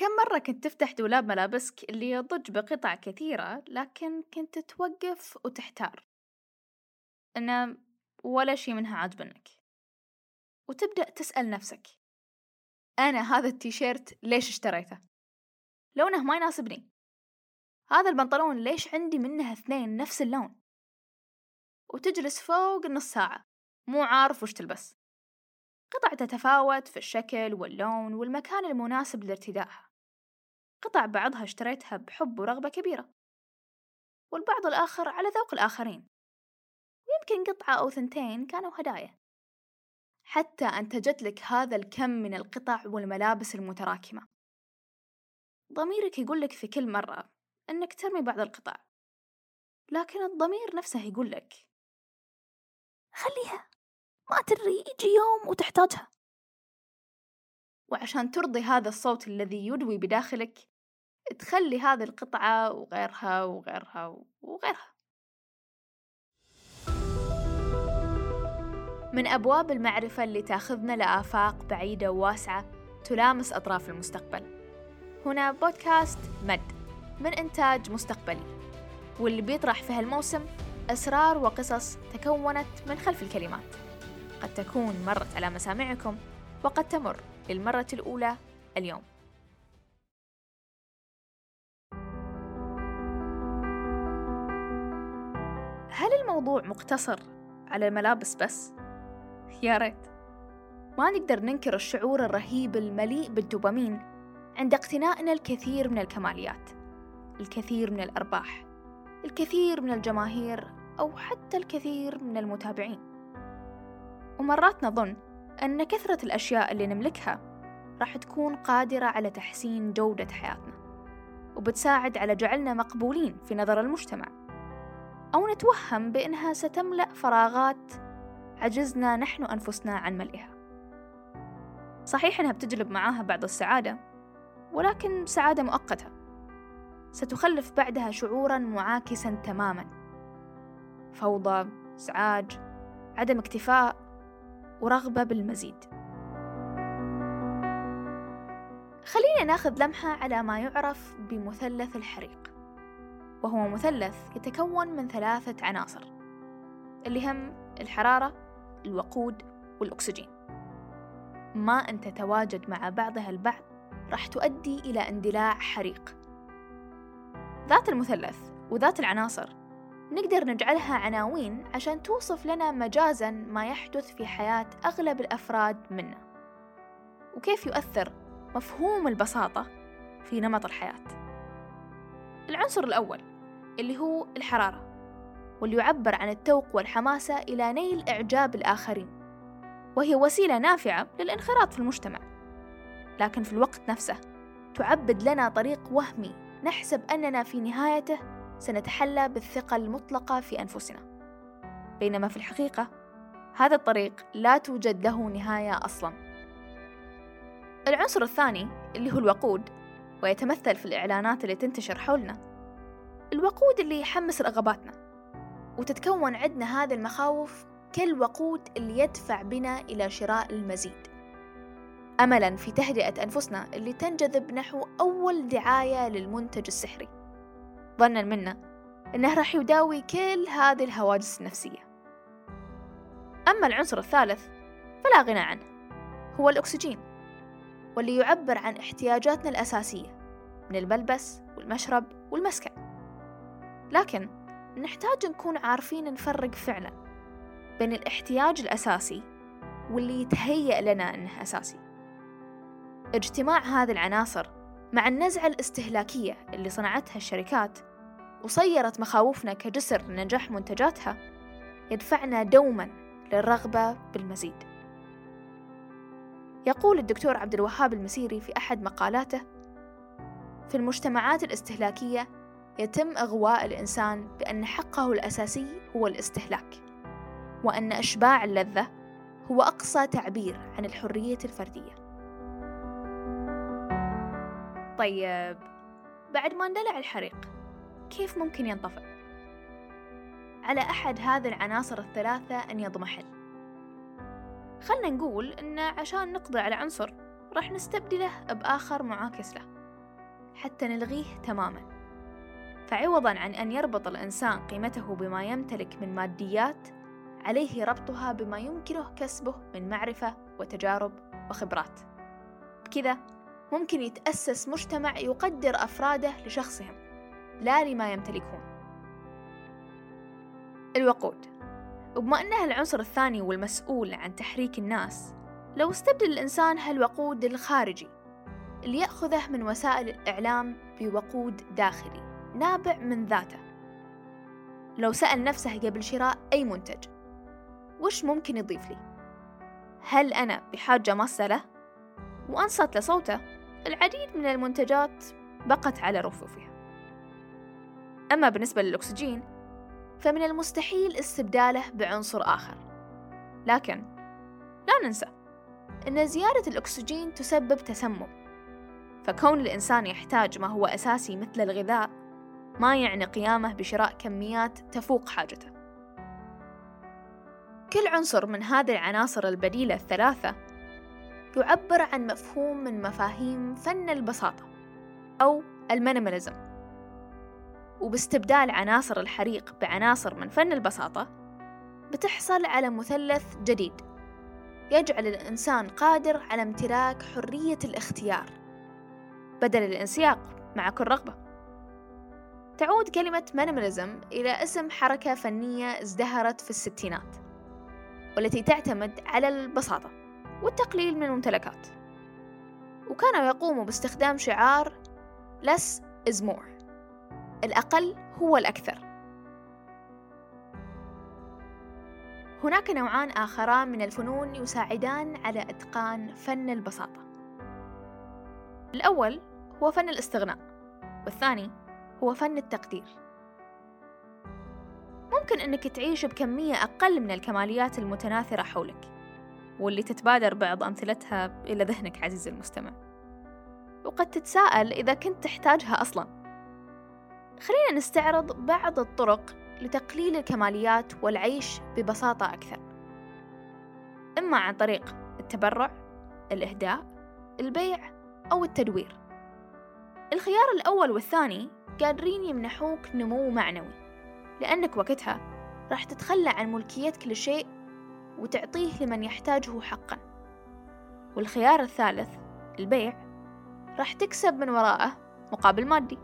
كم مرة كنت تفتح دولاب ملابسك اللي يضج بقطع كثيرة لكن كنت توقف وتحتار؟ إن ولا شي منها عاجبنك. وتبدأ تسأل نفسك أنا هذا التيشيرت ليش اشتريته؟ لونه ما يناسبني. هذا البنطلون ليش عندي منه اثنين نفس اللون؟ وتجلس فوق النص ساعة مو عارف وش تلبس. قطع تتفاوت في الشكل واللون والمكان المناسب لارتدائها. قطع بعضها اشتريتها بحب ورغبة كبيرة. والبعض الآخر على ذوق الآخرين. ويمكن قطعة أو ثنتين كانوا هدايا. حتى أنتجت لك هذا الكم من القطع والملابس المتراكمة. ضميرك يقولك في كل مرة أنك ترمي بعض القطع. لكن الضمير نفسه يقولك خليها ما تدري يجي يوم وتحتاجها. وعشان ترضي هذا الصوت الذي يدوي بداخلك تخلي هذه القطعة وغيرها وغيرها وغيرها. من أبواب المعرفة اللي تأخذنا لآفاق بعيدة وواسعة تلامس أطراف المستقبل. هنا بودكاست مد من إنتاج مستقبلي. واللي بيطرح في هالموسم أسرار وقصص تكونت من خلف الكلمات. قد تكون مرت على مسامعكم وقد تمر للمرة الأولى اليوم. هل الموضوع مقتصر على الملابس بس؟ يا ريت. ما نقدر ننكر الشعور الرهيب المليء بالدوبامين عند اقتنائنا الكثير من الكماليات الكثير من الأرباح الكثير من الجماهير أو حتى الكثير من المتابعين. ومرات نظن أن كثرة الأشياء اللي نملكها راح تكون قادرة على تحسين جودة حياتنا وبتساعد على جعلنا مقبولين في نظر المجتمع. أو نتوهم بأنها ستملأ فراغات عجزنا نحن أنفسنا عن ملئها. صحيح أنها بتجلب معاها بعض السعادة ولكن سعادة مؤقتة. ستخلف بعدها شعورا معاكسا تماما. فوضى إزعاج عدم اكتفاء ورغبة بالمزيد. خلينا ناخذ لمحة على ما يعرف بمثلث الحريق. وهو مثلث يتكون من ثلاثة عناصر اللي هم الحرارة الوقود والأكسجين. ما أن تتواجد مع بعضها البعض راح تؤدي إلى اندلاع حريق. ذات المثلث وذات العناصر نقدر نجعلها عناوين عشان توصف لنا مجازا ما يحدث في حياة أغلب الأفراد منا. وكيف يؤثر مفهوم البساطة في نمط الحياة؟ العنصر الأول اللي هو الحرارة واللي يعبر عن التوق والحماسة إلى نيل إعجاب الآخرين وهي وسيلة نافعة للانخراط في المجتمع. لكن في الوقت نفسه تعبد لنا طريق وهمي نحسب أننا في نهايته سنتحلى بالثقة المطلقة في أنفسنا. بينما في الحقيقة هذا الطريق لا توجد له نهاية أصلا. العنصر الثاني اللي هو الوقود ويتمثل في الإعلانات اللي تنتشر حولنا الوقود اللي يحمس رغباتنا وتتكون عندنا هذه المخاوف كالوقود اللي يدفع بنا إلى شراء المزيد. أملا في تهدئة أنفسنا اللي تنجذب نحو أول دعاية للمنتج السحري. ظنا منا أنه راح يداوي كل هذه الهواجس النفسية. أما العنصر الثالث فلا غنى عنه هو الأكسجين واللي يعبر عن احتياجاتنا الأساسية من الملبس والمشرب والمسكن. لكن نحتاج نكون عارفين نفرق فعلا بين الاحتياج الأساسي واللي يتهيأ لنا أنه أساسي. اجتماع هذه العناصر مع النزعة الاستهلاكية اللي صنعتها الشركات وصيرت مخاوفنا كجسر لنجاح منتجاتها يدفعنا دوما للرغبة بالمزيد. يقول الدكتور عبد الوهاب المسيري في أحد مقالاته في المجتمعات الاستهلاكية يتم إغواء الإنسان بأن حقه الأساسي هو الاستهلاك وأن إشباع اللذة هو أقصى تعبير عن الحرية الفردية. طيب بعد ما اندلع الحريق كيف ممكن ينطفئ؟ على أحد هذه العناصر الثلاثة أن يضمحل. خلنا نقول إن عشان نقضي على عنصر راح نستبدله بآخر معاكس له حتى نلغيه تماما. فعوضا عن أن يربط الإنسان قيمته بما يمتلك من ماديات عليه ربطها بما يمكنه كسبه من معرفة وتجارب وخبرات. بكذا ممكن يتأسس مجتمع يقدر أفراده لشخصهم لا لما يمتلكون الوقود. وبما أنها العنصر الثاني والمسؤول عن تحريك الناس لو استبدل الإنسان هالوقود الخارجي اللي يأخذه من وسائل الإعلام بوقود داخلي. نابع من ذاته لو سأل نفسه قبل شراء أي منتج وش ممكن يضيف لي؟ هل أنا بحاجة ماسة له؟ وأنصت لصوته العديد من المنتجات بقت على رفوفها أما بالنسبة للأكسجين فمن المستحيل استبداله بعنصر آخر لكن لا ننسى أن زيادة الأكسجين تسبب تسمم فكون الإنسان يحتاج ما هو أساسي مثل الغذاء ما يعني قيامه بشراء كميات تفوق حاجته. كل عنصر من هذه العناصر البديلة الثلاثة يعبر عن مفهوم من مفاهيم فن البساطة أو ال minimalism. وباستبدال عناصر الحريق بعناصر من فن البساطة بتحصل على مثلث جديد يجعل الإنسان قادر على امتلاك حرية الاختيار بدل الانسياق مع كل رغبة. تعود كلمة minimalism إلى اسم حركة فنية ازدهرت في الستينات والتي تعتمد على البساطة والتقليل من الممتلكات. وكانوا يقوموا باستخدام شعار less is more الأقل هو الأكثر. هناك نوعان آخران من الفنون يساعدان على إتقان فن البساطة. الأول هو فن الاستغناء والثاني هو فن التقدير. ممكن أنك تعيش بكمية أقل من الكماليات المتناثرة حولك واللي تتبادر بعض أمثلتها إلى ذهنك عزيزي المستمع. وقد تتساءل إذا كنت تحتاجها أصلا. خلينا نستعرض بعض الطرق لتقليل الكماليات والعيش ببساطة أكثر. إما عن طريق التبرع الإهداء البيع أو التدوير. الخيار الأول والثاني قادرين يمنحوك نمو معنوي. لأنك وقتها راح تتخلى عن ملكيتك لشيء وتعطيه لمن يحتاجه حقا. والخيار الثالث البيع راح تكسب من وراءه مقابل مادي.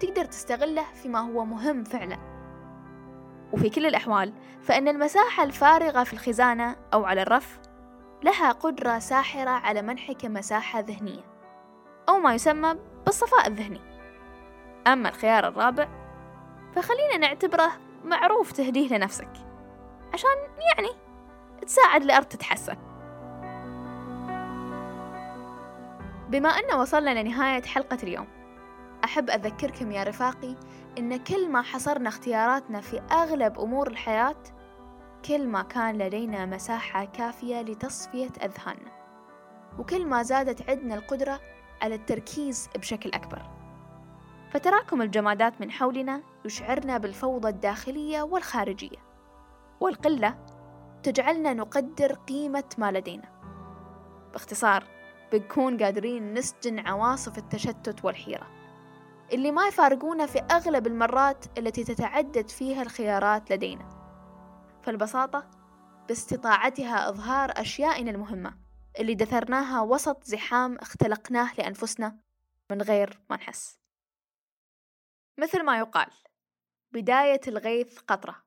تقدر تستغله فيما هو مهم فعلا. وفي كل الأحوال فإن المساحة الفارغة في الخزانة أو على الرف لها قدرة ساحرة على منحك مساحة ذهنية أو ما يسمى بالصفاء الذهني. أما الخيار الرابع فخلينا نعتبره معروف تهديه لنفسك عشان يعني تساعد الأرض تتحسن. بما أن وصلنا لنهاية حلقة اليوم أحب أذكركم يا رفاقي إن كل ما حصرنا اختياراتنا في أغلب أمور الحياة كل ما كان لدينا مساحة كافية لتصفية أذهاننا وكل ما زادت عندنا القدرة على التركيز بشكل أكبر. فتراكم الجمادات من حولنا يشعرنا بالفوضى الداخلية والخارجية. والقلة تجعلنا نقدر قيمة ما لدينا. باختصار بنكون قادرين نسجن عواصف التشتت والحيرة. اللي ما يفارقونا في أغلب المرات التي تتعدد فيها الخيارات لدينا. فالبساطة باستطاعتها إظهار أشيائنا المهمة اللي دثرناها وسط زحام اختلقناه لأنفسنا من غير ما نحس. مثل ما يقال بداية الغيث قطرة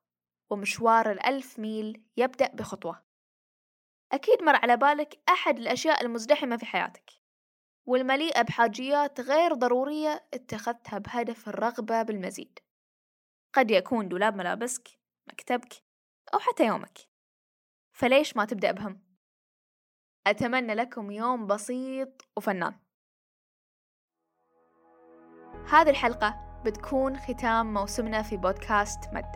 ومشوار الألف ميل يبدأ بخطوة. أكيد مر على بالك أحد الأشياء المزدحمة في حياتك والمليئة بحاجيات غير ضرورية اتخذتها بهدف الرغبة بالمزيد. قد يكون دولاب ملابسك مكتبك أو حتى يومك. فليش ما تبدأ بهم؟ أتمنى لكم يوم بسيط وفنان. هذه الحلقة بتكون ختام موسمنا في بودكاست مد.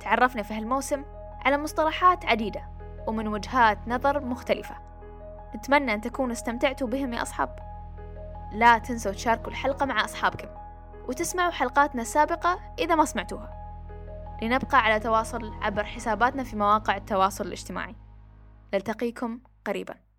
تعرفنا في هالموسم على مصطلحات عديدة ومن وجهات نظر مختلفة. نتمنى أن تكونوا استمتعتوا بهم يا أصحاب. لا تنسوا تشاركوا الحلقة مع أصحابكم وتسمعوا حلقاتنا السابقة إذا ما سمعتوها. لنبقى على تواصل عبر حساباتنا في مواقع التواصل الاجتماعي. نلتقيكم قريباً.